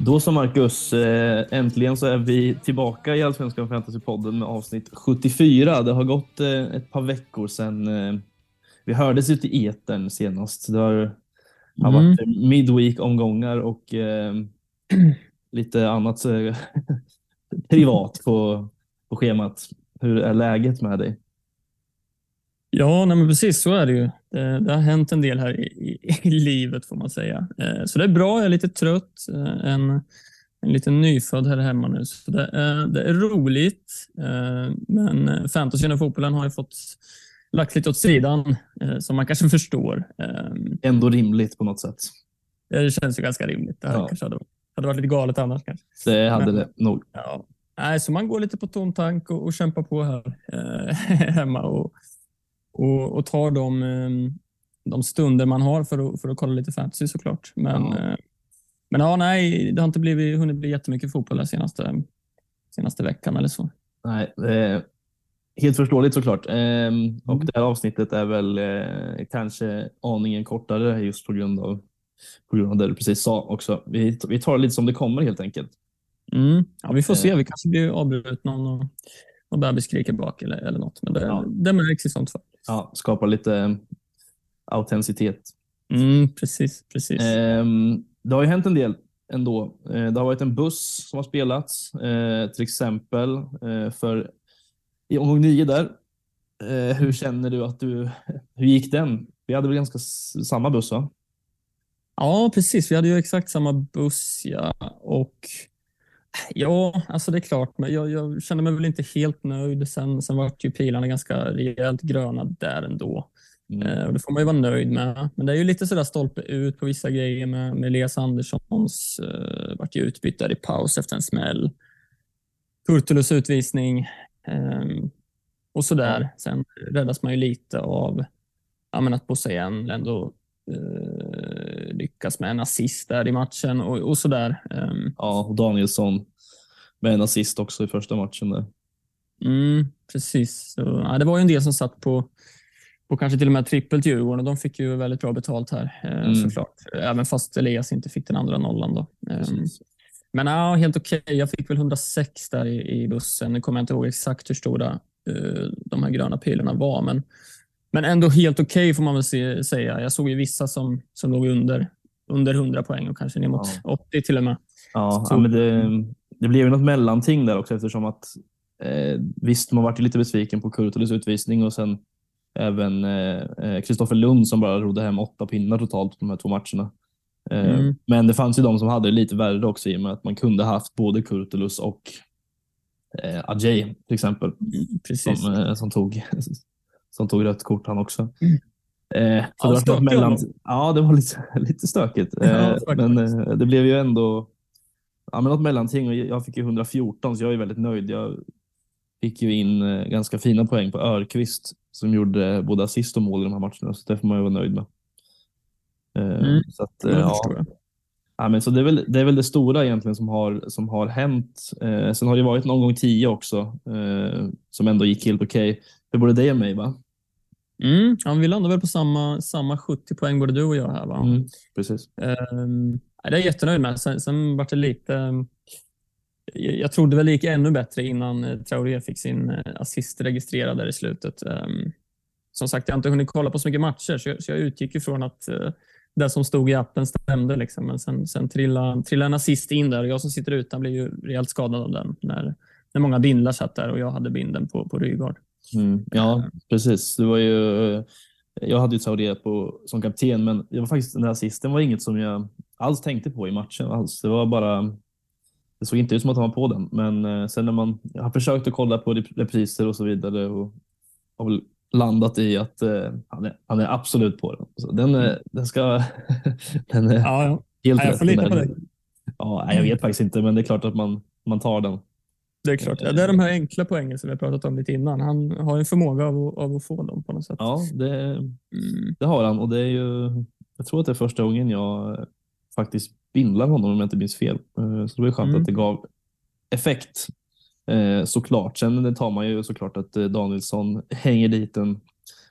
Då så Marcus, eh, äntligen så är vi tillbaka i Allsvenskan Fantasypodden med avsnitt 74. Det har gått eh, ett par veckor sedan eh, vi hördes ute i etern senast. Det har, har Mm. varit midweek-omgångar och eh, lite annat privat på, på schemat. Hur är läget med dig? Ja, nej, men precis så är det ju. Det, det har hänt en del här i, i, i livet får man säga. Eh, Så det är bra. Jag är lite trött. Eh, En, en liten nyfödd här hemma nu. Så det, är, det är roligt. Eh, Men eh, fantasyn och fotbollen har ju fått lagt lite åt sidan, eh, som man kanske förstår. Eh, Ändå rimligt på något sätt. Det känns ju ganska rimligt. Det Ja. kanske hade, hade varit lite galet annars. Kanske. Det hade Men- det nog. Ja. Nej, så man går lite på tom tank och, och kämpar på här eh, hemma och, och, och tar de, eh, de stunder man har för att, för att kolla lite fantasy såklart. Men Ja. eh, men ja, nej, det har inte blivit, hunnit bli jättemycket fotboll den senaste, senaste veckan eller så. Nej, eh, helt förståeligt såklart. Ehm, Och Mm. det här avsnittet är väl eh, kanske aningen kortare just på grund av, på grund av det du precis sa också. Vi, vi tar det lite som det kommer helt enkelt. Mm. Ja, vi får se. Eh. Vi kanske blir avbrutna om någon, någon bebis skriker bak eller, eller något. Men det, Ja. det märks i sånt fall. Ja, skapa lite autenticitet. Mm, precis, precis. Ehm, det har ju hänt en del ändå. Eh, det har varit en buss som har spelats, eh, till exempel eh, för i omgång nio där. Eh, hur känner du att du, hur gick den? Vi hade väl ganska samma buss va? Ja, precis. Vi hade ju exakt samma buss. Ja. Och ja, alltså det är klart, men jag, jag kände mig väl inte helt nöjd. Sen, sen var ju pilarna ganska rejält gröna där ändå. Mm. Eh, och det får man ju vara nöjd med. Men det är ju lite sådär stolpe ut på vissa grejer med, med Elias Anderssons. Eh, vart ju utbytt där i paus efter en smäll. Kurtulus utvisning. Eh, och sådär. Sen räddas man ju lite av ja, men att Bosse igen ändå eh, lyckas med en assist där i matchen och, och sådär. Um, Ja, och Danielsson med en assist också i första matchen. Där. mm, precis. Så, ja, det var ju en del som satt på, på kanske till och med trippel till Djurgården och de fick ju väldigt bra betalt här eh, Mm. såklart. Även fast Elias inte fick den andra nollan. Då. Ehm, Precis. men ja, helt okej. Jag fick väl 106 där i, i bussen. Nu kommer jag inte ihåg exakt hur stora eh, de här gröna pilarna var, men, men ändå helt okej får man väl se, säga. Jag såg ju vissa som, som låg under, under 100 poäng och kanske ner mot 80 till och med. Ja, Så- ja, men det, det blev ju något mellanting där också eftersom att eh, visst, man vart lite besviken på Kurtulus utvisning och sen även Kristoffer Lund som bara rodde hem åtta pinnar totalt på de här två matcherna. Eh, Mm. Men det fanns ju de som hade det lite värre också i och med att man kunde haft både Kurtulus och eh, Ajay till exempel Precis. som, eh, som, tog, som tog rött kort han också. Mm. Eh, Ja, det, var mellan, ja, det var lite, lite stökigt. Ja, Eh, faktiskt. men eh, det blev ju ändå ja, men något mellanting och jag fick ju 114 så jag är väldigt nöjd. Jag fick ju in eh, ganska fina poäng på Örqvist som gjorde både assist och mål i de här matcherna så det får man ju vara nöjd med. Eh, Mm. Så, att, Ja, ja, men så det, är väl, det är väl det stora egentligen som har, som har hänt. Eh, sen har det varit en omgång 10 också eh, som ändå gick helt okej för både dig och mig. Va? Mm, ja, vi landar väl på samma, samma 70 poäng både du och jag här. Va? Mm, precis. Nej, det är jag jättenöjd med. Sen, sen var det lite... ehm, Jag, jag trodde väl det gick ännu bättre innan eh, Traoré fick sin eh, assist registrerad där i slutet. Ehm, som sagt, jag har inte hunnit kolla på så mycket matcher, så jag, så jag utgick ifrån att eh, det som stod i appen stämde. Liksom. Men sen, sen trillade, trillade en assist in där och jag som sitter utan blev ju rejält skadad av den. När, när många bindlar satt där och jag hade binden på, på Rygaard. Mm, ja, precis. Det var ju, eh, jag hade ju Traoré på, som kapten, men det var faktiskt, den här assisten var inget som jag alls tänkte på i matchen. Alls. Det var bara det såg inte ut som att han var på den, men eh, sen när man jag har försökt att kolla på repriser och så vidare och har väl landat i att eh, han, är, han är absolut på den. Så den, är- den ska... den är Ja, ja. helt Ja, jag får lita på dig. Ja, jag vet faktiskt inte, men det är klart att man, man tar den. Det är klart. Ja, det är de här enkla poängen som vi har pratat om lite innan. Han har en förmåga av, att- av att få dem på något sätt. Ja, det, Mm. det har han och det är ju, jag tror att det är första gången jag faktiskt bindlar honom om jag inte minns fel. Eh, Så det var skönt Mm. att det gav effekt. Eh, såklart. Sen tar man ju såklart att eh, Danielsson hänger dit en,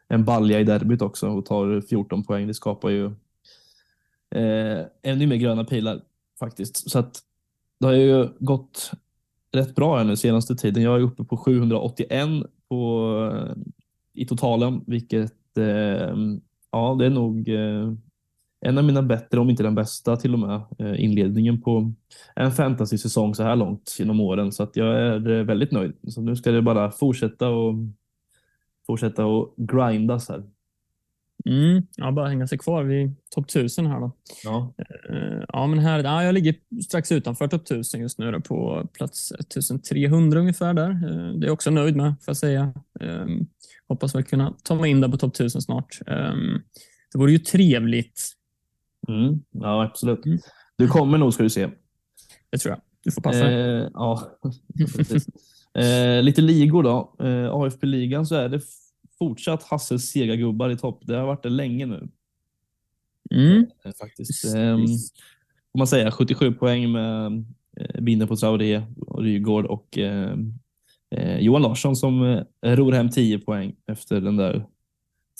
en balja i derbyt också och tar 14 poäng. Det skapar ju eh, ännu mer gröna pilar faktiskt. Så att det har ju gått rätt bra här nu senaste tiden. Jag är uppe på 781 på, eh, i totalen, vilket eh, ja, det är nog eh, en av mina bättre, om inte den bästa till och med, eh, inledningen på en fantasy-säsong så här långt genom åren. Så att jag är eh, väldigt nöjd. Så nu ska det bara fortsätta och fortsätta och grindas här. Mm, ja, bara hänga sig kvar vid topp 1000 här då. Ja. Eh, Ja, men här, ja, jag ligger strax utanför topp 1000 just nu då, på plats 1300 ungefär där. Det är jag också nöjd med, får jag säga. Ehm, Hoppas väl kunna ta mig in där på topp 1000 snart. Ehm, Det vore ju trevligt. Mm, ja, absolut. Mm. Du kommer nog ska du se. Det tror jag. Du får passa dig. Eh, ja, eh, lite ligor då. Eh, AFP-ligan så är det fortsatt Hasses sega gubbar i topp. Det har varit det länge nu Mm. eh, faktiskt. Eh, får man säga 77 poäng med eh, Binder på Traoré, Rygaard och eh, eh, Johan Larsson som ror hem 10 poäng efter den där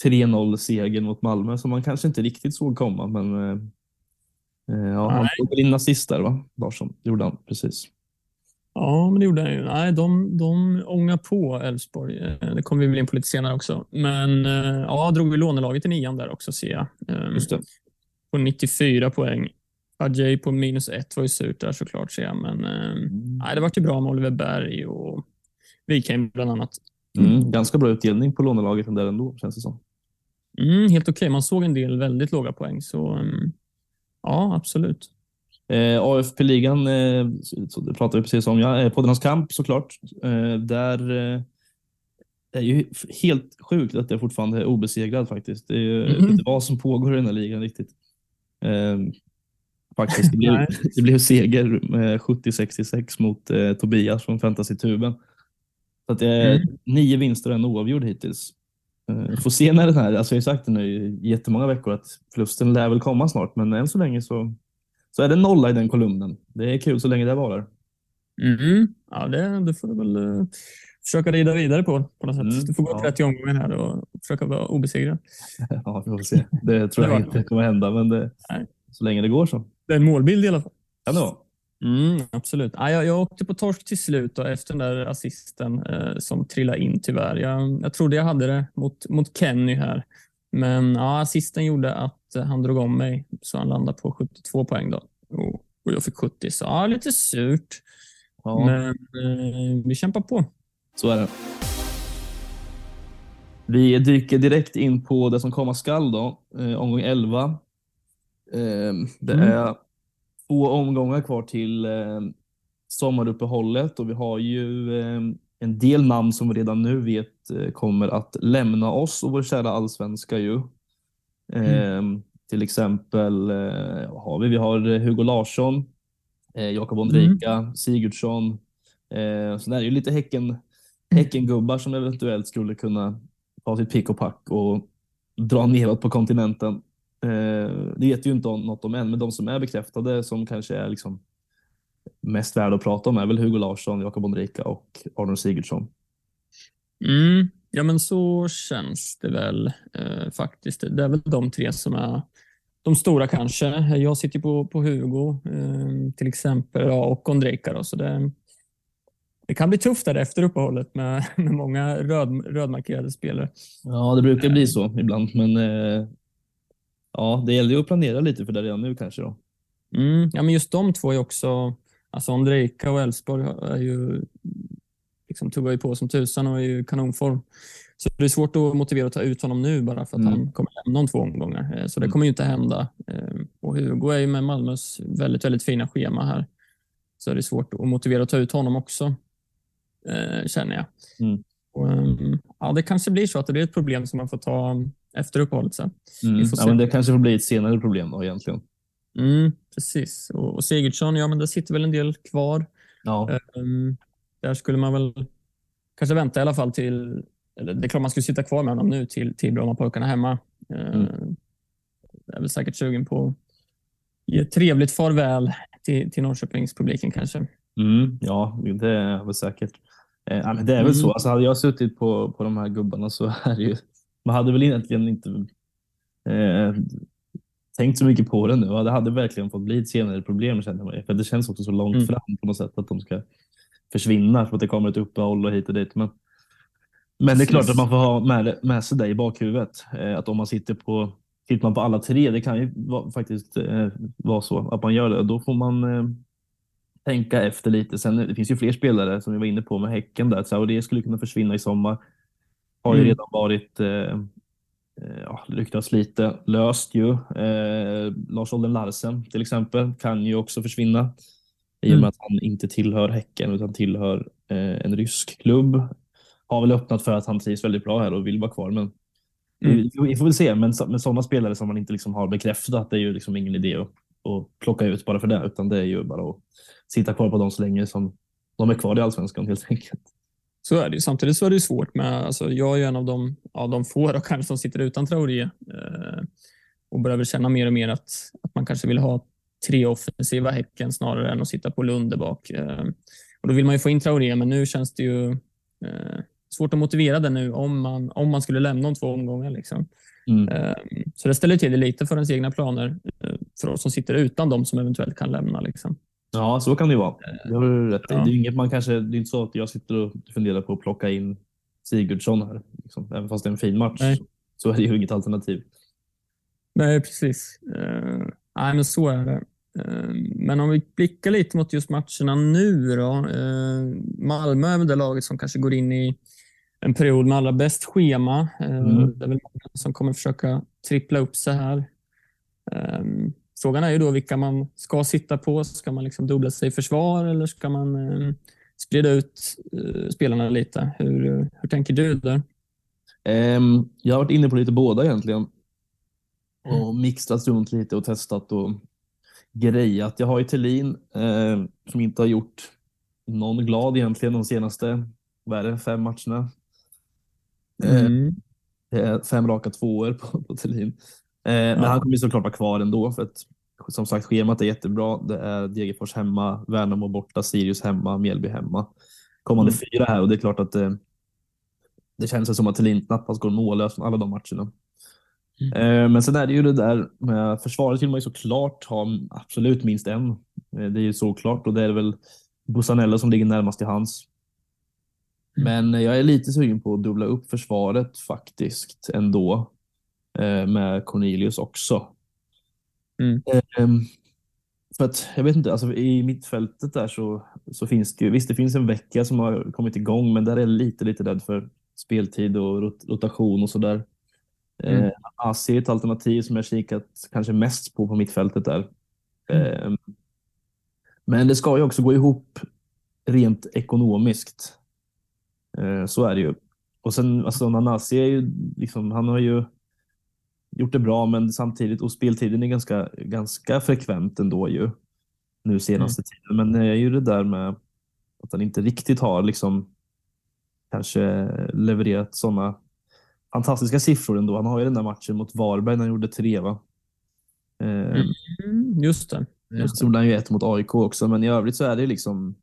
3-0 segern mot Malmö som man kanske inte riktigt såg komma. Men eh, eh, ja, han tog väl in assist där va? Larsson, det gjorde han precis. Ja, men det gjorde han ju. Nej, de, de ångar på Elfsborg. Eh, Det kommer vi väl in på lite senare också. Men eh, ja, drog vi lånelaget i nian där också ser jag. Ehm, Just det. På 94 poäng. Adjei på minus ett var ju surt där såklart ser jag. Men eh, nej, det vart ju bra med Oliver Berg och Wikheim bland annat. Mm, ganska bra utdelning på lånelaget där ändå känns det som. Mm, helt okej. Man såg en del väldigt låga poäng. Så mm, ja, absolut. Eh, AFP-ligan, eh, det pratade vi precis om, ja, eh, Poddarnas kamp såklart. Eh, där eh, är ju helt sjukt att jag fortfarande är obesegrad faktiskt. Det är ju Mhm. inte vad som pågår i den här ligan riktigt. Eh, faktiskt, det blev, det blev seger med 70-66 mot eh, Tobias från Fantasy-tuben. Så att det är Mm. nio vinster och en oavgjord hittills. Eh, får se när den här, alltså jag har sagt det nu i jättemånga veckor att förlusten lär väl komma snart, men än så länge så så är det nolla i den kolumnen. Det är kul så länge det varar. Mm. Ja, det, det får du väl eh, försöka rida vidare på på något sätt. Mm, Du får gå ja. 30 omgångar här och försöka vara obesegrad. Ja, vi får se. Det tror Det jag inte kommer hända, men det, så länge det går så Det är en målbild i alla fall. kan det vara. Mm, absolut. Ja, jag, jag åkte på torsk till slut då, efter den där assisten eh, som trillade in tyvärr. Jag, jag trodde jag hade det mot, mot Kenny här. Men ja, assisten gjorde att han drog om mig så han landade på 72 poäng då. Och, och jag fick 70, så ja, lite surt. Ja, Men eh, vi kämpar på. så är det. Vi dyker direkt in på det som komma skall då, eh, omgång 11. Eh, det Mm. är två omgångar kvar till eh, sommaruppehållet och vi har ju eh, en del namn som vi redan nu vet eh, kommer att lämna oss och vår kära allsvenska ju. Eh, Till exempel eh, har vi, vi har eh, Hugo Larsson, eh, Jakob Ondrejka, Sigurdsson. Eh, så det är ju lite häcken, häckengubbar som eventuellt skulle kunna ta sitt pick och pack och dra neråt på kontinenten. Eh, det vet ju inte något om än, men de som är bekräftade som kanske är liksom mest värda att prata om är väl Hugo Larsson, Jakob Ondrejka och Arnold Sigurdsson. Mm, ja, men så känns det väl eh, faktiskt. Det är väl de tre som är de stora kanske. Jag sitter på, på Hugo eh, till exempel ja, och Ondrejka. Då, så det, det kan bli tufft där efter uppehållet med, med många röd, rödmarkerade spelare. Ja, det brukar bli så ibland, men eh, ja, det gäller ju att planera lite för det redan nu kanske då. Mm, ja, men just de två är också, alltså Ondrejka och Elfsborg är ju, liksom tuggar ju på som tusan och är ju kanonform. Så det är svårt att motivera att ta ut honom nu bara för att Mm. han kommer lämna om två omgångar. Eh, Så det Mm. kommer ju inte hända. Eh, Och Hugo är ju med Malmös väldigt, väldigt fina schema här. Så det är svårt att motivera att ta ut honom också, eh, känner jag. Mm. Och, ehm, ja, det kanske blir så att det blir ett problem som man får ta efter uppehållet sen. Mm. Ja, men det kanske får bli ett senare problem då egentligen. Mm, precis. Och, och Sigurdsson, ja men det sitter väl en del kvar. Ja, Um, där skulle man väl kanske vänta i alla fall till, eller det är klart man skulle sitta kvar med honom nu till, till Brommapojkarna hemma. Uh, Mm. Jag är väl säkert sugen på att ge ett trevligt farväl till, till Norrköpingspubliken kanske. mm, ja det är väl säkert. Eh, det är väl Mm. så. Alltså, hade jag suttit på, på de här gubbarna så är det ju, man hade väl egentligen inte eh, tänkt så mycket på det nu. Det hade verkligen fått bli ett senare problem känner man. För det känns också så långt Mm. fram på något sätt att de ska försvinna för att det kommer ett uppehåll och hit och dit. Men, men det är klart att man får ha med, med sig det i bakhuvudet. Eh, att om man sitter på Tittar man på alla tre, det kan ju vara, faktiskt eh, vara så att man gör det. Då får man eh, tänka efter lite. Sen det finns ju fler spelare som vi var inne på med Häcken där. Det skulle kunna försvinna i sommar. Har ju Mm. redan varit eh, eh, ja, ryktats lite löst ju. Eh, Lars Olden Larsen till exempel kan ju också försvinna i och med Mm. att han inte tillhör Häcken utan tillhör eh, en rysk klubb. Har väl öppnat för att han trivs väldigt bra här och vill vara kvar. Men Mm. vi, vi får väl se. Men med sådana spelare som man inte liksom har bekräftat, det är ju liksom ingen idé att, att plocka ut bara för det, utan det är ju bara att sitta kvar på dem så länge som de är kvar i allsvenskan helt enkelt. Så är det. Samtidigt så är det svårt med, alltså jag är ju en av de, av de få då, kanske som sitter utan Traoré eh, och börjar känna mer och mer att, att man kanske vill ha tre offensiva Häcken snarare än att sitta på Lunde bak. Eh, och då vill man ju få in Traoré, men nu känns det ju eh, svårt att motivera det nu om man, om man skulle lämna om två omgångar. Liksom. Mm. Eh, så det ställer till det lite för ens egna planer eh, för oss som sitter utan de som eventuellt kan lämna. Liksom. Ja, så kan det ju vara. Det har du rätt ja. Det är inget man kanske, det är inte så att jag sitter och funderar på att plocka in Sigurdsson här. Liksom. Även fast det är en fin match Nej. så är det ju inget alternativ. Nej, precis. Uh, nej, men så är det. Eh, men om vi blickar lite mot just matcherna nu då. Eh, Malmö är väl det laget som kanske går in i en period med allra bäst schema. Eh, Mm. Det är väl många som kommer försöka trippla upp sig här. Eh, Frågan är ju då vilka man ska sitta på. Ska man liksom dubbla sig i försvar eller ska man eh, sprida ut eh, spelarna lite? Hur, hur tänker du där? Ehm, jag har varit inne på lite båda egentligen. Och mixat runt lite och testat och grejat. Jag har ju Thelin eh, som inte har gjort någon glad egentligen de senaste vad fem matcherna. Eh, Mm. Är fem raka tvåor på, på Thelin. Eh, Men han kommer såklart vara kvar ändå för att som sagt schemat är jättebra. Det är Degerfors hemma, Värnamo borta, Sirius hemma, Mjällby hemma. Kommande Mm. fyra här och det är klart att det, det känns som att Thelin knappast går mållös från alla de matcherna. Mm. Eh, Men sen är det ju det där med försvaret vill man ju såklart ha absolut minst en. Eh, Det är ju såklart och det är väl Busanello som ligger närmast till hands. Men eh, jag är lite sugen på att dubbla upp försvaret faktiskt ändå. Eh, Med Cornelius också. Mm. Ehm, För att jag vet inte, alltså i mittfältet där så, så finns det ju, visst det finns en vecka som har kommit igång, men där är jag lite, lite rädd för speltid och rot- rotation och sådär. Mm. Eh, AC är ett alternativ som jag kikat kanske mest på på mittfältet där. Mm. Ehm, Men det ska ju också gå ihop rent ekonomiskt. Eh, Så är det ju. Och sen, alltså Nanasi är ju liksom, han har ju gjort det bra, men samtidigt, och speltiden är ganska, ganska frekvent ändå ju. Nu senaste tiden. Men det är ju det där med att han inte riktigt har liksom kanske levererat sådana fantastiska siffror ändå. Han har ju den där matchen mot Varberg när han gjorde tre va? Eh, Mm. Mm, just det. Just så gjorde han ju ett mot AIK också, men i övrigt så är det liksom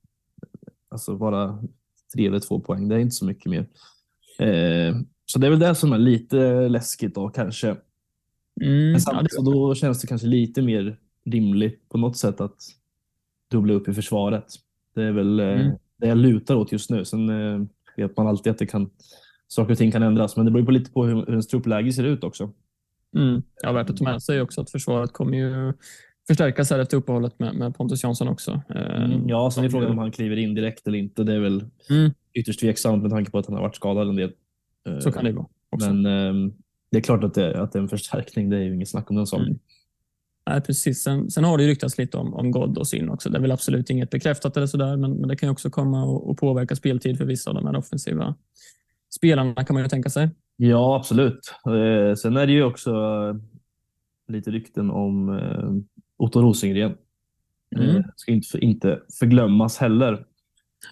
alltså bara tre eller två poäng. Det är inte så mycket mer. Eh, så det är väl det som är lite läskigt då kanske. Mm, Men samtidigt, det, så då känns det kanske lite mer rimligt på något sätt att dubbla upp i försvaret. Det är väl eh, Mm. det jag lutar åt just nu. Sen eh, vet man alltid att det kan, saker och ting kan ändras, men det beror på lite på hur, hur ens truppläge ser ut också. mm, ja, värt att ta med sig också att försvaret kommer ju förstärkas här efter uppehållet med, med Pontus Jansson också. Eh, Mm, ja, sen är frågan om han kliver in direkt eller inte. Det är väl Mm, ytterst tveksamt med tanke på att han har varit skadad en del. Så kan det vara. Också. Men ehm, det är klart att det, att det är en förstärkning. Det är ju inget snack om den saken. Mm. Nej, precis. Sen, sen har det ju ryktats lite om, om God och Syn också. Det är väl absolut inget bekräftat eller sådär, men, men det kan ju också komma och, och påverka speltid för vissa av de här offensiva spelarna kan man ju tänka sig. Ja, absolut. Eh, sen är det ju också eh, lite rykten om eh, Otto Rosengren. Mm. Eh, ska inte, inte förglömmas heller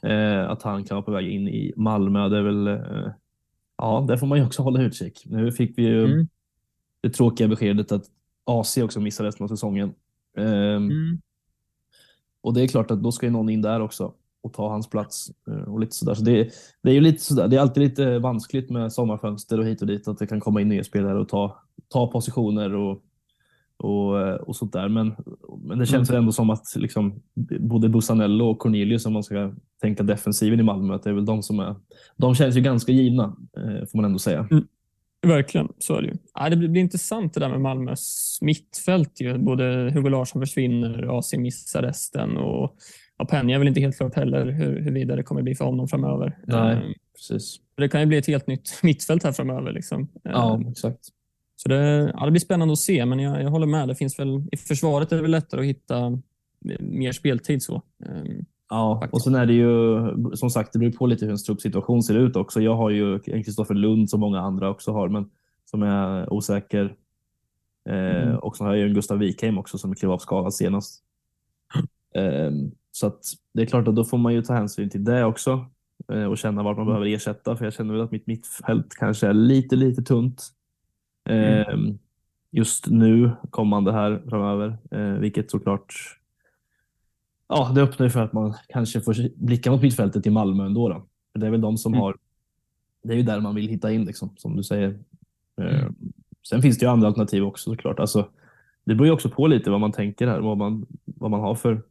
eh, att han kan vara på väg in i Malmö. Det är väl, eh, ja, där får man ju också hålla utkik. Nu fick vi ju Mm. det tråkiga beskedet att AC också missar resten av säsongen. Ehm, Mm. Och det är klart att då ska ju någon in där också. och ta hans plats eh, och lite sådär. Så det, det är ju lite sådär. Det är alltid lite vanskligt med sommarfönster och hit och dit att det kan komma in nya spelare och ta, ta positioner och, och, eh, och sånt där. Men, men det känns mm. ändå som att liksom, både Busanello och Cornelius, om man ska tänka defensiven i Malmö, att det är väl de som är. De känns ju ganska givna, får man ändå säga. Mm. Verkligen, så är det ju. Ja, det blir intressant det där med Malmös mittfält. Ju. Både Hugo Larsson försvinner, AC missar resten och ja, Penja är väl inte helt klart heller hur, huruvida det kommer bli för honom framöver. Nej, um, precis. Det kan ju bli ett helt nytt mittfält här framöver. Liksom. Ja, um, exakt. Så det, ja, det blir spännande att se, men jag, jag håller med. Det finns väl, I försvaret är det väl lättare att hitta mer speltid. så. Um, Ja, faktiskt. och sen är det ju som sagt, det beror på lite hur ens truppsituation ser ut också. Jag har ju en Kristoffer Lund som många andra också har, men som är osäker. Eh, mm. Och så har jag ju en Gustav Wikheim också som klev av skadad senast. Eh, så att det är klart att då får man ju ta hänsyn till det också eh, och känna vart man behöver ersätta. För jag känner väl att mitt mittfält kanske är lite, lite tunt. Mm. Ehm, just nu kommande här framöver, eh, vilket såklart ja, det öppnar ju för att man kanske får blicka mot mittfältet i Malmö ändå. Då. För det är väl de som mm. har, det är ju där man vill hitta in liksom, som du säger. Mm. Sen finns det ju andra alternativ också såklart. Alltså, det beror ju också på lite vad man tänker här, vad man, vad man har för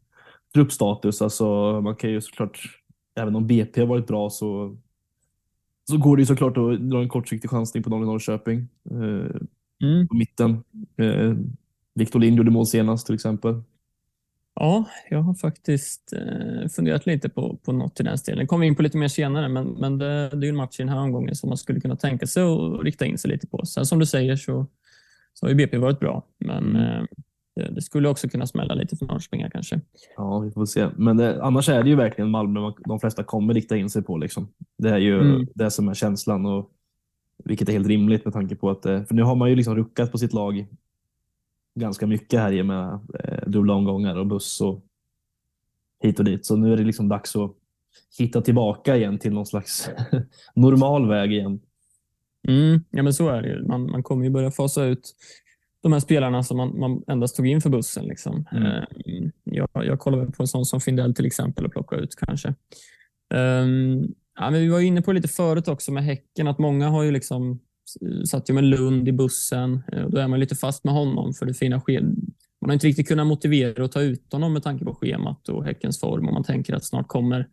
truppstatus. Alltså, man kan ju såklart, även om BP har varit bra så, så går det ju såklart att dra en kortsiktig chansning på i Norrköping. Eh, mm. På mitten. Eh, Victor Lind gjorde mål senast till exempel. Ja, jag har faktiskt eh, funderat lite på, på något i den stilen. Det kommer vi in på lite mer senare, men, men det, det är en match i den här omgången som man skulle kunna tänka sig att rikta in sig lite på. Sen som du säger så, så har ju BP varit bra, men mm. eh, det, skulle också kunna smälla lite för Norrköping kanske. Ja, vi får se. Men det, annars är det ju verkligen Malmö de flesta kommer rikta in sig på. Liksom. Det är ju mm. det som är känslan, och, vilket är helt rimligt med tanke på att eh, för nu har man ju liksom ruckat på sitt lag ganska mycket här i och med eh, dubbla omgångar och buss och hit och dit. Så nu är det liksom dags att hitta tillbaka igen till någon slags normal väg igen. Mm, ja, men så är det ju. Man, man kommer ju börja fasa ut de här spelarna som man, man endast tog in för bussen. Liksom. Mm. Uh, jag, jag kollar på en sån som Findell till exempel och plockar ut kanske. Um, ja, men vi var inne på det lite förut också med Häcken, att många har ju liksom satt ju med Lund i bussen. Eh, då är man lite fast med honom för det fina schemat. Man har inte riktigt kunnat motivera att ta ut honom med tanke på schemat och Häckens form och man tänker att snart kommer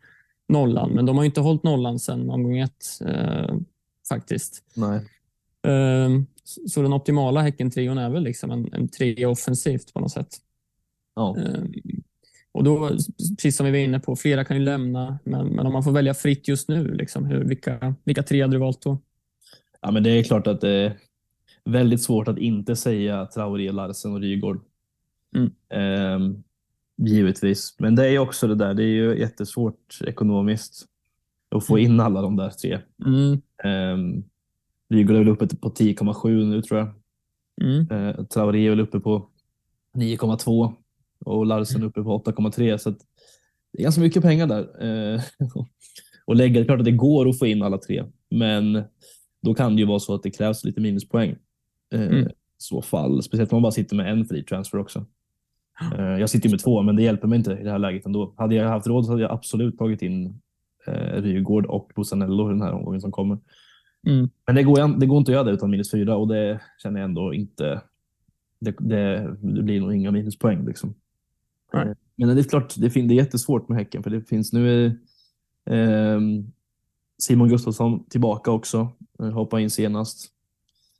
nollan. Men de har inte hållit nollan sedan omgång ett eh, faktiskt. Nej. Eh, så den optimala Häcken-trion är väl liksom en, en trea offensivt på något sätt. Ja. Eh, och då, precis som vi var inne på, flera kan ju lämna, men, men om man får välja fritt just nu, liksom, hur, vilka, vilka tre hade du valt då? Ja, men det är klart att det är väldigt svårt att inte säga Traoré, Larsen och Rygaard. Mm. Eh, givetvis, men det är också det där. Det är ju jättesvårt ekonomiskt att få in alla de där tre. Mm. Eh, Rygaard är väl uppe på 10,7 nu tror jag. Mm. Eh, Traoré är väl uppe på 9,2 och Larsen mm. uppe på 8,3 så det är ganska mycket pengar där. Eh, och lägga, det är klart att det går att få in alla tre, men då kan det ju vara så att det krävs lite minuspoäng. Eh, mm. I så fall, speciellt om man bara sitter med en fri transfer också. Eh, jag sitter med två, men det hjälper mig inte i det här läget ändå. Hade jag haft råd så hade jag absolut tagit in eh, Rygaard och Bosanello den här omgången som kommer. Mm. Men det går, det går inte att göra det utan minus fyra och det känner jag ändå inte. Det, det, det blir nog inga minuspoäng. Liksom. Mm. Men det är klart, det, är jättesvårt med Häcken för det finns nu eh, Simon Gustafsson tillbaka också. Eh, hoppade in senast.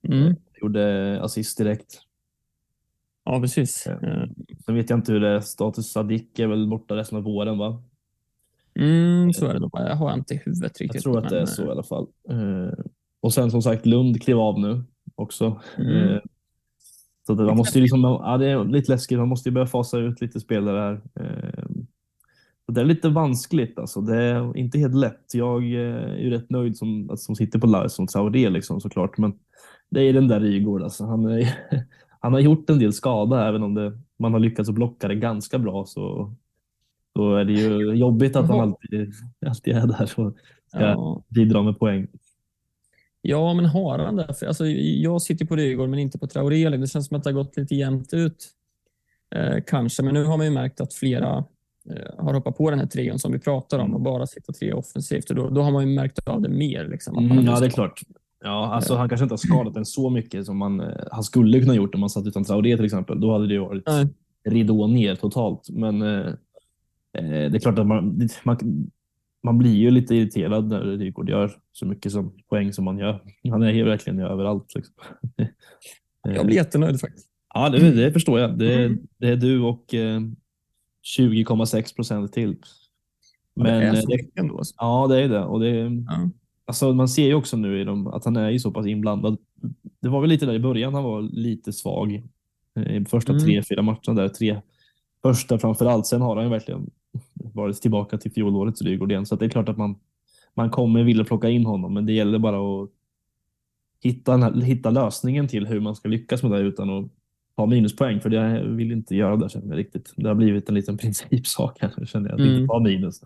Mm. Gjorde assist direkt. Ja, precis. Eh, sen vet jag inte hur det är. Status Sadik är väl borta resten av våren, va? Mm, så är det nog. Jag har inte i huvudet riktigt. Jag tror att det är så i alla fall. Och sen som sagt Lund klev av nu också. Mm. Så det, man måste liksom, ja, det är lite läskigt. Man måste ju börja fasa ut lite spelare här. Det är lite vanskligt alltså. Det är inte helt lätt. Jag eh, är ju rätt nöjd som, som sitter på Lars som Traoré liksom såklart. Men det är den där Rygaard alltså. Han, är, han har gjort en del skada även om det, man har lyckats blocka det ganska bra så då är det ju jobbigt att han alltid, alltid är där och ska ja. bidra med poäng. Ja, men har han det? Alltså, jag sitter på Rygaard men inte på Traoré. Det känns som att det har gått lite jämnt ut. Eh, kanske, men nu har man ju märkt att flera eh, har hoppat på den här trion som vi pratar om och bara sitta tre offensivt. Och då, då har man ju märkt av det mer. Liksom, Mm, ja, det är klart. Ja, alltså, han kanske inte har skadat den så mycket som man, eh, han skulle kunna gjort om man satt utan Traoré till exempel. Då hade det ju varit Nej. ridå ner totalt. Men eh, det är klart att man, man, man blir ju lite irriterad när Rygaard gör så mycket som poäng som man gör. Han är ju verkligen överallt. Liksom. Jag blir jättenöjd faktiskt. Ja, det, det förstår jag. Det, Mm. det är du och eh, 20,6 procent till. Men, det är eh, så mycket ändå. Alltså. ja, det är det. Och det Ja. alltså, man ser ju också nu i dem att han är ju så pass inblandad. Det var väl lite där i början han var lite svag eh, i första Mm. tre, fyra matcherna där. Tre första framför allt. Sen har han ju verkligen varit tillbaka till fjolårets Rygaard igen. Så det är klart att man, man kommer vilja plocka in honom, men det gäller bara att hitta, hitta lösningen till hur man ska lyckas med det utan att ha minuspoäng, för det vill inte göra det känner jag riktigt. Det har blivit en liten principsak här, känner jag. Att Mm. inte ta minus.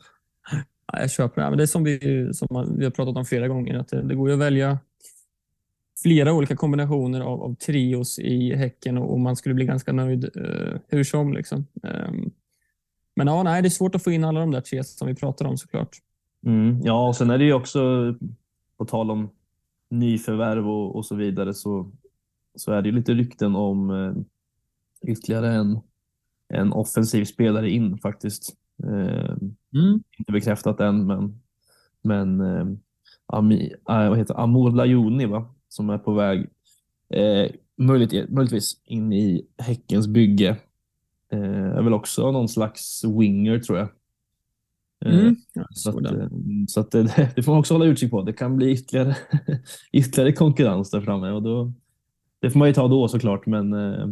Ja, jag köper det. Men det är som vi, som vi har pratat om flera gånger, att det, det går ju att välja flera olika kombinationer av, av trios i Häcken och, och man skulle bli ganska nöjd eh, hur som. Liksom. Ehm, men ja, nej, det är svårt att få in alla de där tre som vi pratar om såklart. Mm. Ja, och sen är det ju också på tal om nyförvärv och, och så vidare så, så är det ju lite rykten om eh, ytterligare en, en offensiv spelare in faktiskt. Eh, inte bekräftat än, men, men eh, Ami, äh, vad heter? Amor Lajoni va? Som är på väg eh, möjligt, möjligtvis in i Häckens bygge. Eh, är väl också någon slags winger tror jag. Eh, Mm. Ja, så så att, det. eh, så att det, det får man också hålla utkik på. Det kan bli ytterligare, ytterligare konkurrens där framme och då, det får man ju ta då såklart. Men eh,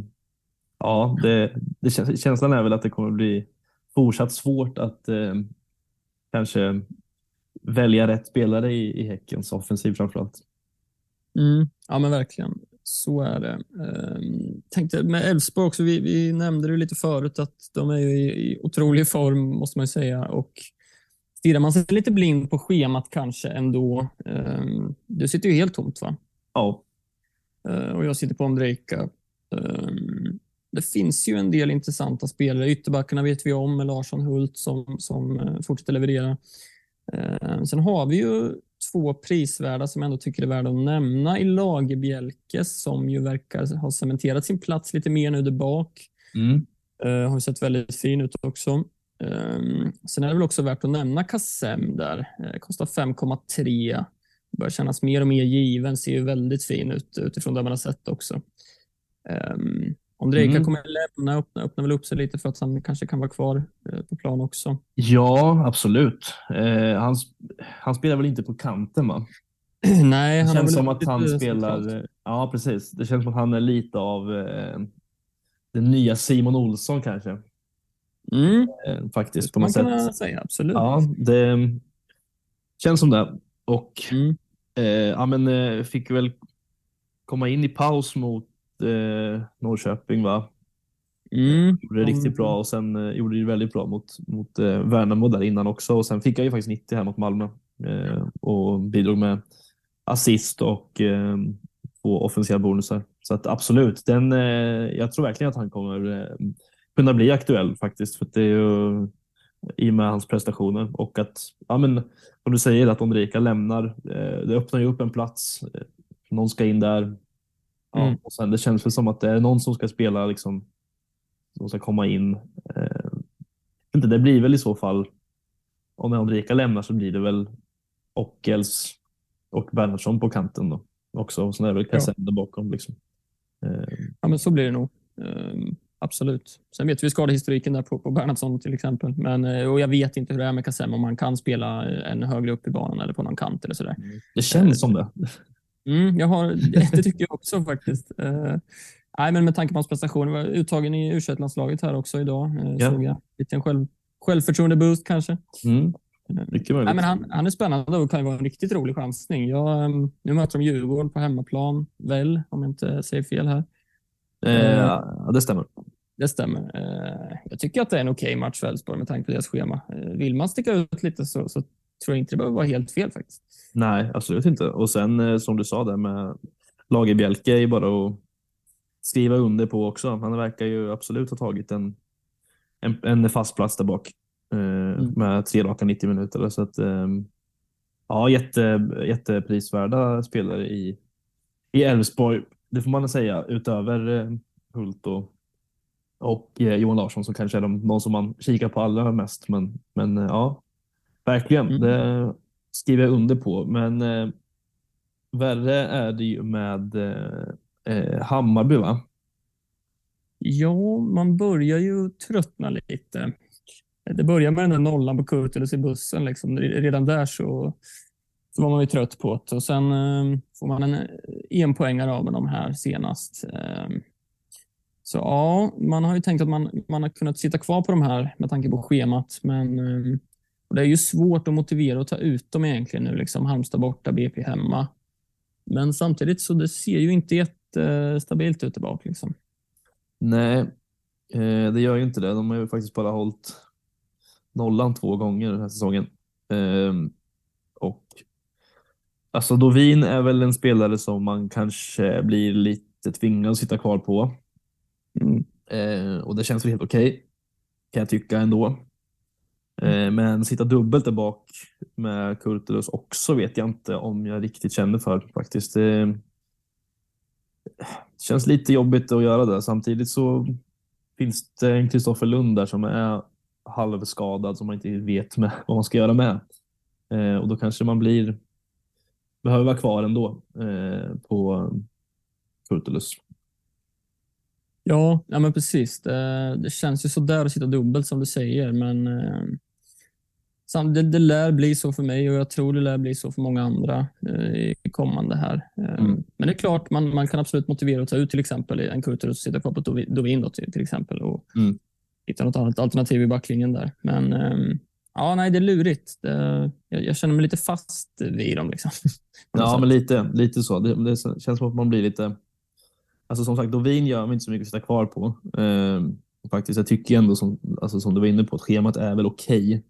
ja, det, det, känslan är väl att det kommer bli fortsatt svårt att eh, kanske välja rätt spelare i, i Häckens offensiv framförallt. Mm. Ja, men verkligen. Så är det. Ehm, tänkte med Elfsborg också, vi, vi nämnde det lite förut att de är ju i, i otrolig form måste man ju säga. Och stirrar man sig lite blind på schemat kanske ändå. Um, du sitter ju helt tomt va? Ja, Eh, och jag sitter på Ondrejka. Ehm, det finns ju en del intressanta spelare. Ytterbackarna vet vi om med Larsson Hult som, som eh, fortsätter leverera. Ehm, sen har vi ju två prisvärda som jag ändå tycker är värda att nämna i Lagerbjälke som ju verkar ha cementerat sin plats lite mer nu där bak. mm. Uh, har sett väldigt fin ut också. Ehm, sen är det väl också värt att nämna Kassem där. Uh, kostar 5,3. Börjar kännas mer och mer given. Ser ju väldigt fin ut utifrån det man har sett också. Um, Ondrejka Mm. kommer lämna, öppna, öppna väl upp sig lite för att han kanske kan vara kvar eh, på plan också. ja absolut. Eh, han, han spelar väl inte på kanten va? Nej, Det känns som att han centralt. spelar, ja precis. Det känns som att han är lite av eh, den nya Simon Olsson kanske. Mm, Eh, faktiskt på man något kan sätt. säga, absolut. Ja, det känns som det. Och Mm. eh, ja, men, eh, fick väl komma in i paus mot eh, Norrköping va? Mm. Gjorde det riktigt bra och sen eh, gjorde det väldigt bra mot, mot eh, Värnamo där innan också. Och sen fick jag ju faktiskt 90 här mot Malmö eh, och bidrog med assist och eh, två offensiva bonusar. Så att absolut, den, eh, jag tror verkligen att han kommer eh, kunna bli aktuell faktiskt. För det är ju i och med hans prestationer och att, ja men som du säger, att Ondrejka lämnar. Eh, det öppnar ju upp en plats. Eh, någon ska in där. Ja, Mm. och sen det känns väl som att det är någon som ska spela liksom som ska komma in. Eh, inte, det blir väl i så fall, om Ulrika lämnar så blir det väl Ockels och Bernhardsson på kanten då också. Och sen är det väl Kassem där bakom. Liksom. Eh, Ja, men så blir det nog. Ehm, absolut. Sen vet vi skadehistoriken där på, på Bernhardsson till exempel. Men, eh, och jag vet inte hur det är med Kassem, om han kan spela eh, än högre upp i banan eller på någon kant eller sådär. det känns som det. Mm, jag har, det tycker jag också faktiskt. Eh, nej, men med tanke på hans prestationer. var uttagen i u landslaget här också idag. Eh, Ja. såg jag. Lite en själv, självförtroende-boost kanske. Mm, Eh, mycket möjligt. Nej, men han, han är spännande och kan ju vara en riktigt rolig chansning. Jag, ehm, nu möter de Djurgården på hemmaplan, väl, om jag inte säger fel här. eh, ja, det stämmer. Det stämmer. Jag tycker att det är en okej match för Elfsborg med tanke på deras schema. Vill man sticka ut lite så, så tror inte det behöver vara helt fel faktiskt. Nej, absolut inte. Och sen eh, som du sa där med Lagerbjälke är ju bara att skriva under på också. Han verkar ju absolut ha tagit en, en, en fast plats där bak. mm. med tre raka 90 minuter. Så att, ehm, ja, jätte, jätteprisvärda spelare i i Elfsborg. Det får man säga utöver eh, Hult och, och eh, Johan Larsson som kanske är de, de som man kikar på allra mest. Men, men ja, verkligen. Mm. Det skriver jag under på. Men eh, värre är det ju med eh, Hammarby va? Ja, man börjar ju tröttna lite. Det börjar med den där nollan på Kurtulus i bussen. Liksom. Redan där så, så var man ju trött på det. Och sen eh, får man en enpoängare av med de här senast. Eh, så ja, man har ju tänkt att man, man har kunnat sitta kvar på de här med tanke på schemat. Men eh, det är ju svårt att motivera att ta ut dem egentligen nu. Liksom Halmstad borta, BP hemma. Men samtidigt så det ser ju inte jättestabilt ut tillbaka. Liksom. Nej, eh, det gör ju inte det. De har ju faktiskt bara hållit nollan två gånger den här säsongen. Eh, och alltså Dovin är väl en spelare som man kanske blir lite tvingad att sitta kvar på. Mm. Eh, och det känns väl helt okej, okay, kan jag tycka ändå. Mm. Men sitta dubbelt där bak med Kurtulus också vet jag inte om jag riktigt känner för faktiskt. Det känns lite jobbigt att göra det. Samtidigt så finns det en Kristoffer Lund där som är halvskadad som man inte vet med, vad man ska göra med. Eh, och då kanske man blir behöver vara kvar ändå eh, på Kurtulus. Ja, ja men precis. Det, det känns ju sådär att sitta dubbelt som du säger, men eh, det, det lär bli så för mig och jag tror det lär bli så för många andra eh, i kommande här. Eh, mm. Men det är klart, man, man kan absolut motivera att ta ut till exempel en Kurtulus och sitta kvar på Dovin då, till, till exempel och mm. hitta något annat alternativ i backlinjen där. Men eh, ja, nej, det är lurigt. Det, jag, jag, känner mig lite fast vid dem. Liksom, ja, men lite, lite så. Det, det, känns som att man blir lite... Alltså som sagt, Dovin gör man inte så mycket att sitta kvar på. Eh, faktiskt, jag tycker ändå, som, alltså, som du var inne på, att schemat är väl okej. Okay.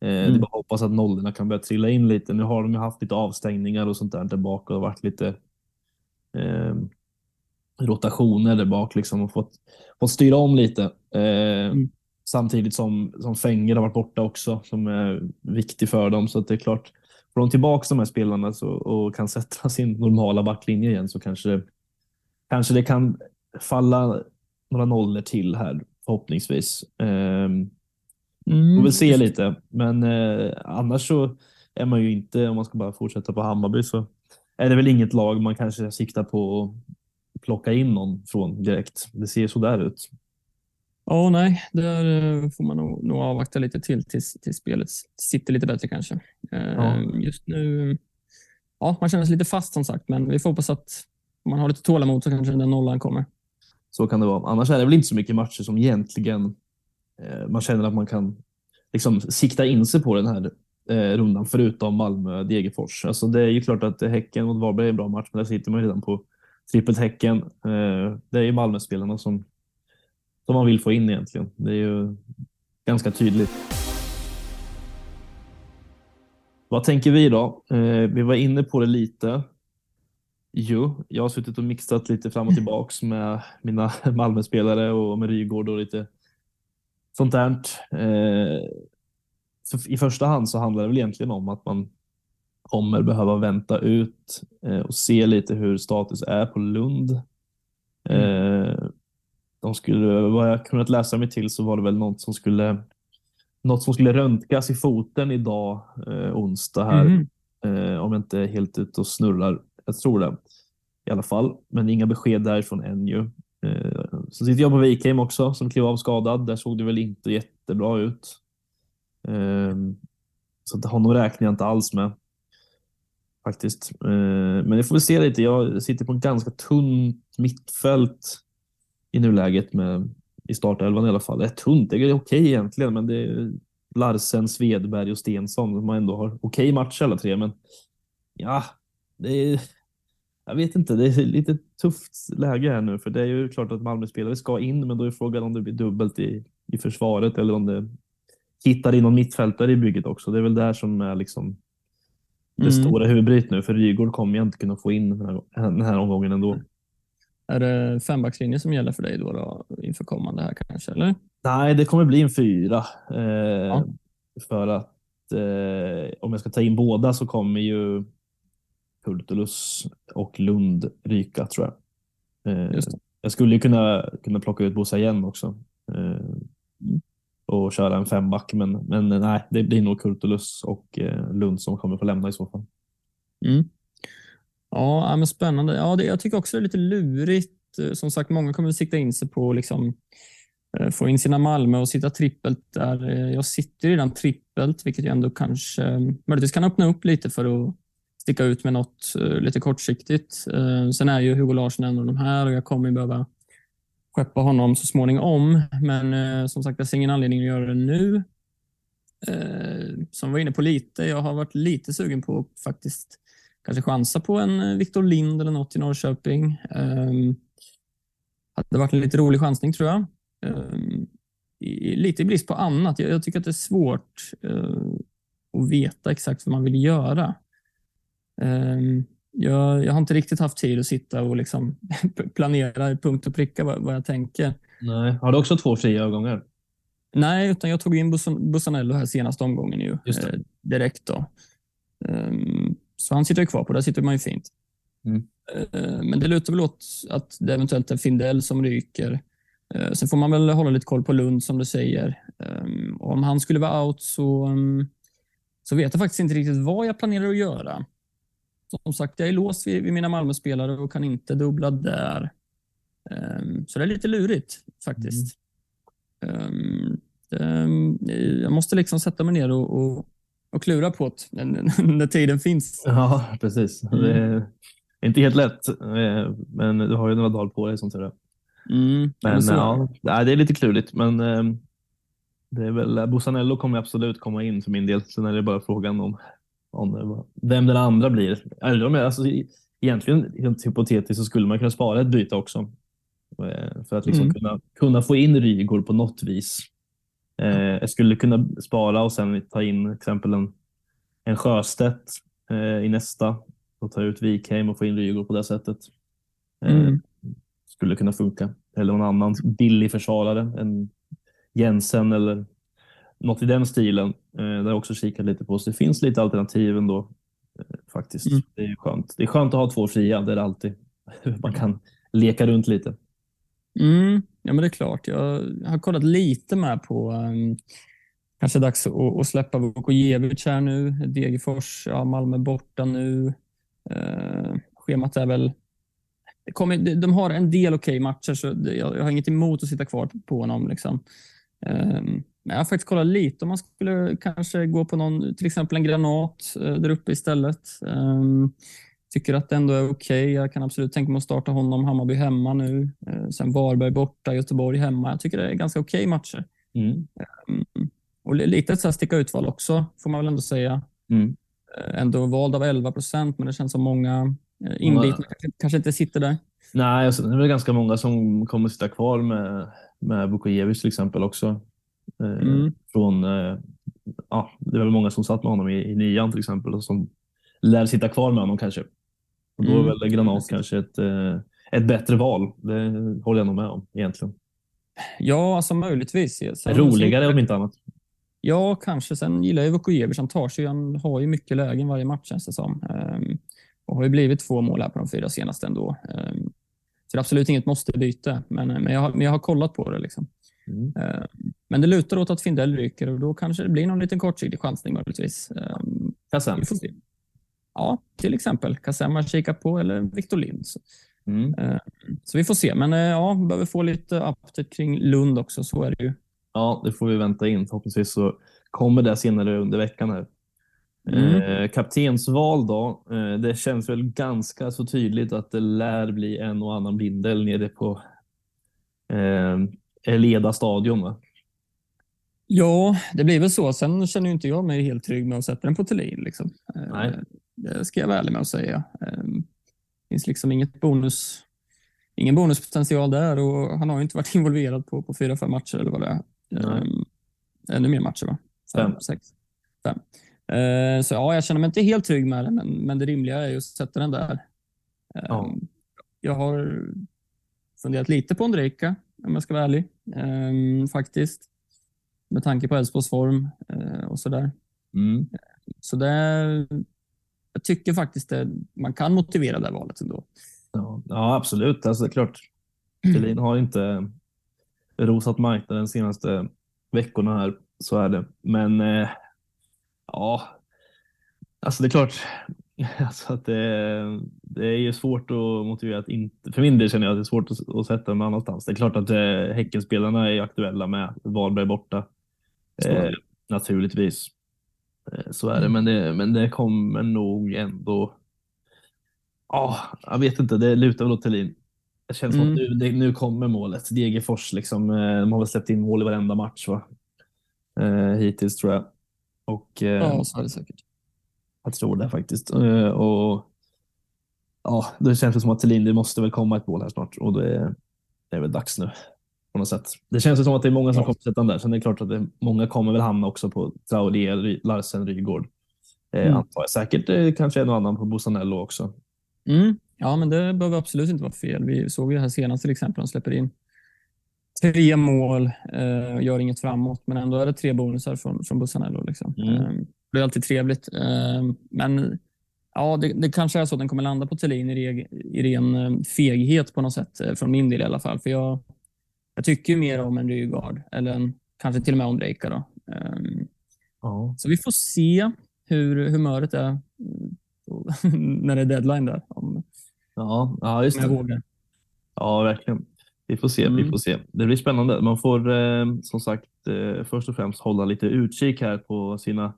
Eh, mm. Det är bara hoppas att nollorna kan börja trilla in lite. Nu har de ju haft lite avstängningar och sånt där tillbaka och varit lite eh, rotationer där bak liksom och fått, fått styra om lite. Eh, mm. Samtidigt som, som Fenger har varit borta också som är viktig för dem. Så att det är klart, får de tillbaka de här spelarna så, och kan sätta sin normala backlinje igen så kanske, kanske det kan falla några nollor till här förhoppningsvis. Eh, Mm. Får väl se lite, men eh, annars så är man ju inte, om man ska bara fortsätta på Hammarby, så är det väl inget lag man kanske siktar på att plocka in någon från direkt. Det ser så där ut. Ja, oh, nej, där eh, får man nog, nog avvakta lite till tills, tills spelet sitter lite bättre kanske. Eh, ja. Just nu, ja, man känner sig lite fast som sagt, men vi får hoppas att om man har lite tålamod så kanske den nollan kommer. Så kan det vara. Annars är det väl inte så mycket matcher som egentligen Eh, Eh, man känner att man kan liksom sikta in sig på den här eh, rundan förutom Malmö Degerfors. Alltså det är ju klart att Häcken mot Varberg är en bra match, men där sitter man redan på trippelt Häcken. Eh, det är ju Malmöspelarna som, som man vill få in egentligen. Det är ju ganska tydligt. Vad tänker vi då? Eh, vi var inne på det lite. Jo, jag har suttit och mixat lite fram och tillbaks med mina Malmöspelare och med Rygård och lite sånt där. Eh, I första hand så handlar det väl egentligen om att man kommer behöva vänta ut eh, och se lite hur status är på Lund. Mm. Eh, de skulle, vad jag kunnat läsa mig till så var det väl något som skulle något som skulle röntgas i foten idag, eh, onsdag här. Mm. Eh, om jag inte är helt ute och snurrar. Jag tror det i alla fall, men inga besked därifrån än ju. Eh, så sitter jag på Wikheim också som klev av skadad. Där såg det väl inte jättebra ut. Ehm, så honom räknar jag inte alls med faktiskt. Ehm, men det får vi se lite. Jag sitter på en ganska tunt mittfält i nuläget med, i startelvan i alla fall. Det är tunt, det är okej egentligen, men det är Larsen, Svedberg och Stensson som ändå har okej match alla tre. Men ja, det är jag vet inte, det är lite tufft läge här nu för det är ju klart att Malmö-spelare ska in, men då är frågan om det blir dubbelt i, i försvaret eller om det hittar in någon mittfältare i bygget också. Det är väl där som är liksom det mm. stora huvudbryt nu, för Rygård kommer jag inte kunna få in den här, den här omgången ändå. Är det fembackslinje som gäller för dig då, då inför kommande här kanske? Eller? Nej, det kommer bli en fyra. Eh, ja. för att eh, om jag ska ta in båda så kommer ju Kurtulus och Lund ryka tror jag. Eh, jag skulle kunna, kunna plocka ut Bosa igen också. Eh, och köra en femback, men, men nej, det blir nog Kurtulus och eh, Lund som kommer få lämna i så fall. Mm. Ja, men spännande. Ja, det, jag tycker också det är lite lurigt. Eh, Som sagt, många kommer att sikta in sig på liksom, eh, få in sina Malmö och sitta trippelt där. Eh, Jag sitter redan trippelt, vilket ju ändå kanske möjligtvis kan öppna upp lite för att sticka ut med något eh, lite kortsiktigt. Eh, sen är ju Hugo Larsson en av de här och jag kommer ju behöva skeppa honom så småningom. Men eh, som sagt, jag ser ingen anledning att göra det nu. Som jag var inne på lite, jag har varit lite sugen på att faktiskt kanske chansa på en Viktor Lind eller något i Norrköping. Det hade varit en lite rolig chansning tror jag. Lite i brist på annat. Jag, tycker att det är svårt att veta exakt vad man vill göra. Ehm, jag, jag har inte riktigt haft tid att sitta och liksom planera i punkt och pricka vad, vad jag tänker. Nej. Har du också två fria övergångar? Nej, utan jag tog in Bussan- Bussanello här senaste omgången ju, eh, direkt. då. Ehm, så han sitter ju kvar på, där sitter man ju fint. Mm. Eh, men det lutar väl åt att det eventuellt är Findell som ryker. Sen får man väl hålla lite koll på Lund som du säger. Ehm, och om han skulle vara out så, mm, så vet jag faktiskt inte riktigt vad jag planerar att göra. Som sagt, jag är låst vid, vid mina Malmö-spelare och kan inte dubbla där. Ehm, så det är lite lurigt faktiskt. Ehm, ehm, jag måste liksom sätta mig ner och, och, och klura på det när, tiden finns. Ja, precis. Mm. Det är inte helt lätt, eh, men du har ju några dagar på dig som tur är. Mm, ja, Men ja, nej, det är lite klurigt, men det är väl, Bosanello kommer absolut komma in för min del. Sen är det bara frågan om, om det- vem den andra blir. Eller om jag, alltså, egentligen, helt hypotetiskt, så skulle man kunna spara ett byte också. Eh, För att liksom Mm. kunna, kunna få in Rygaard på något vis. Eh, jag skulle kunna spara och sen ta in exempel en, en Sjöstedt eh, i nästa och ta ut Wikheim och få in Rygaard på det sättet. Eh, Mm. skulle kunna funka. Eller någon annan billig försvarare, en Jensen eller något i den stilen. Eh, har jag också kikat lite på. Så det finns lite alternativ ändå eh, faktiskt. Mm. Det är skönt. Det är skönt att ha två fria, det är det alltid. Man kan leka runt lite. Mm, ja, men det är klart. Jag har kollat lite med på um, kanske dags att, att släppa Vukojevic här nu. Degerfors, ja, Malmö borta nu. Uh, schemat är väl... Det kommer, de- har en del okej matcher, så jag har inget emot att sitta kvar på honom. Liksom. Um, men jag har faktiskt kollat lite om man skulle kanske gå på någon, till exempel en granat eh, där uppe istället. Um, Tycker att det ändå är okej. Jag kan absolut tänka mig att starta honom. Hammarby hemma nu. Eh, Sen Varberg borta, Göteborg hemma. Jag tycker det är ganska okej matcher. Mm. Mm. Och li- lite ett så här sticka ut-val också, får man väl ändå säga. Mm. Eh, Ändå vald av 11 procent, men det känns som många inbitna kanske, kanske inte sitter där. Nej, sen är det väl ganska många som kommer sitta kvar med, med Vukojevic till exempel också. Eh, Mm. Från, eh, ja, det är väl många som satt med honom i, i nian till exempel och som lär sitta kvar med honom kanske. Och då är Mm. väl Granat kanske ett, eh, ett bättre val. Det håller jag nog med om egentligen. Ja, alltså möjligtvis. Sen, Roligare om inte annat. Ja, kanske. Sen gillar jag Vukojevic. Han tar sig, han har ju mycket lägen varje match känns det som. Ehm, och har ju blivit två mål här på de fyra senaste ändå. Ehm, så det är absolut inget måste-byte, men, men, jag har, men jag har kollat på det. Liksom. Mm. Ehm, men det lutar åt att Findell ryker och då kanske det blir någon liten kortsiktig chansning möjligtvis. Ehm, Kassem. Ja, till exempel. Kassem har kikat på eller Victor Lind. Så, Mm. så vi får se. Men eh, ja, vi behöver få lite update kring Lund också. Så är det ju. Ja, det får vi vänta in. Förhoppningsvis så kommer det senare under veckan här. Mm. Eh, kaptensval då. Eh, det känns väl ganska så tydligt att det lär bli en och annan bindel nere på eh, Leda stadion. Va? Ja, det blir väl så. Sen känner inte jag mig helt trygg med att sätta den på Thelin. Liksom. Eh, Nej. Det ska jag vara ärlig med att säga. Det finns liksom inget bonus, ingen bonuspotential där och han har inte varit involverad på, på fyra, fem matcher eller vad det är. Nej. Um, ännu mer matcher va? Fem. sex. Fem. Eh, så ja, jag känner mig inte helt trygg med det, men, men det rimliga är ju att sätta den där. Eh, Ja. Jag har funderat lite på Ondrejka, om jag ska vara ärlig. Eh, faktiskt. med tanke på Elfsborgs form eh, och sådär. Mm. Så det, jag tycker faktiskt det, man kan motivera det valet ändå. Ja, ja, absolut. Alltså, det är klart, Thelin har inte rosat marknaden de senaste veckorna här. Så är det. Men eh, ja, alltså det är klart. Alltså att det, det är ju svårt att motivera att inte. För min del känner jag att det är svårt att, att sätta dem annanstans. Det är klart att eh, Häckenspelarna är aktuella med Wahlberg borta. Eh, naturligtvis. Eh, så är det, men det, men det kommer nog ändå. Ja, jag vet inte. Det lutar väl åt Thelin. Det känns som Mm. att nu, det, nu kommer målet. Degerfors liksom. eh, De har väl släppt in mål i varenda match va? Eh, hittills tror jag. Och eh, Ja, så är det säkert. Jag tror det faktiskt. Eh, och ja, det känns som att Thelin, det måste väl komma ett mål här snart och det, det är väl dags nu på något sätt. Det känns som att det är många som Ja. kommer sätta där. Sen är det klart att det, många kommer väl hamna också på Traoré, Larsen, Rygaard. Eh, Mm. Antar jag. Säkert eh, kanske en och annan på Bosanello också. Mm. Ja, men det behöver absolut inte vara fel. Vi såg ju här senast till exempel, de släpper in tre mål, eh, gör inget framåt, men ändå är det tre bonusar från, från Bussanello. Liksom. Mm. Det är alltid trevligt. Eh, men ja, det, det kanske är så att den kommer landa på Thelin i, i ren eh, feghet på något sätt, eh, från min del i alla fall. För jag, jag tycker mer om en Rygaard, eller en, kanske till och med Ondrejka. Då. Eh, Ja. så vi får se hur humöret är när det är deadline där. Om, Ja, ja, just om det. Ja, verkligen. Vi får se, vi Mm. får se. Det blir spännande. Man får eh, som sagt eh, först och främst hålla lite utkik här på sina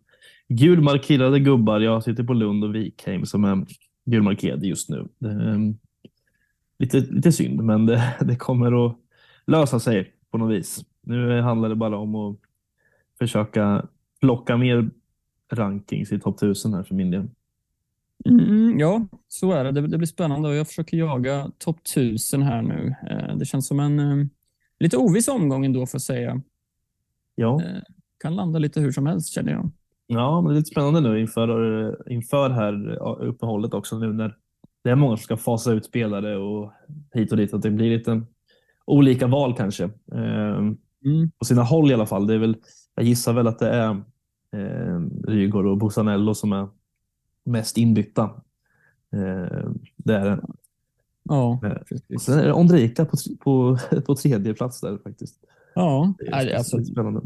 gulmarkerade gubbar. Jag sitter på Lund och Wikheim som är gulmarkerade just nu. Är, eh, lite, lite synd, men det, det kommer att lösa sig på något vis. Nu handlar det bara om att försöka plocka mer rankings i topp 1000 här för min del. Mm, ja, så är det. det. Det blir spännande och jag försöker jaga topp 1000 här nu. Eh, Det känns som en eh, lite oviss omgång ändå för att säga. Ja. Eh, Kan landa lite hur som helst känner jag. Ja, men det är lite spännande nu inför, inför här uppehållet också nu när det är många som ska fasa ut spelare och hit och dit. Att det blir lite olika val kanske. Eh, Mm. på sina håll i alla fall. Det är väl, jag gissar väl att det är eh, Rygaard och Bosanello som är mest inbytta. Eh, det är det. Ja, Eh, Och precis. sen är det Ondrejka på, på, på tredje plats där faktiskt. Ja, Det är alltså, spännande.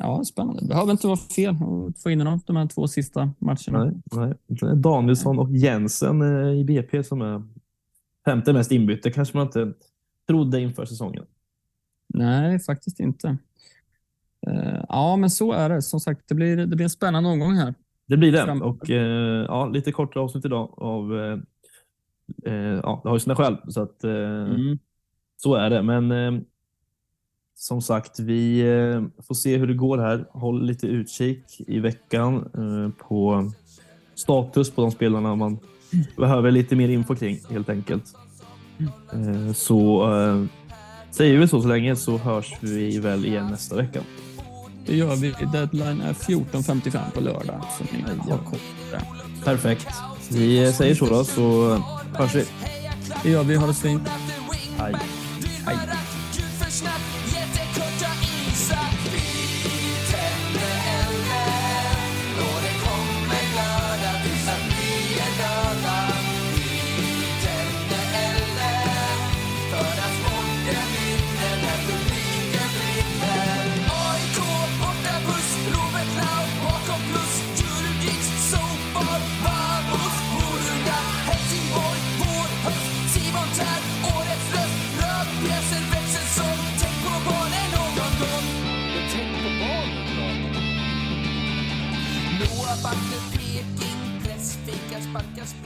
Ja, spännande. Det behöver inte vara fel att få in av de här två sista matcherna. Nej, nej. Danielsson och Jensen eh, i BP som är femte mest inbytt. Det kanske man inte trodde inför säsongen. Nej, faktiskt inte. Eh, Ja, men så är det. Som sagt, det blir, det blir en spännande omgång här. Det blir det. Fram- Och eh, ja, lite kortare avsnitt idag av ja, det har ju sina skäl. Så att Mm. så är det. Men som sagt, vi eh, får se hur det går här. Håll lite utkik i veckan eh, på status på de spelarna man behöver lite mer info kring helt enkelt. Eh, så säger vi så så länge så hörs vi väl igen nästa vecka. Det gör vi. Deadline är 14.55 på lördag. Så ni har koll. Perfekt. Vi säger så då så hörs vi. Det gör vi. Ha det fint. Hej. Hej. podcast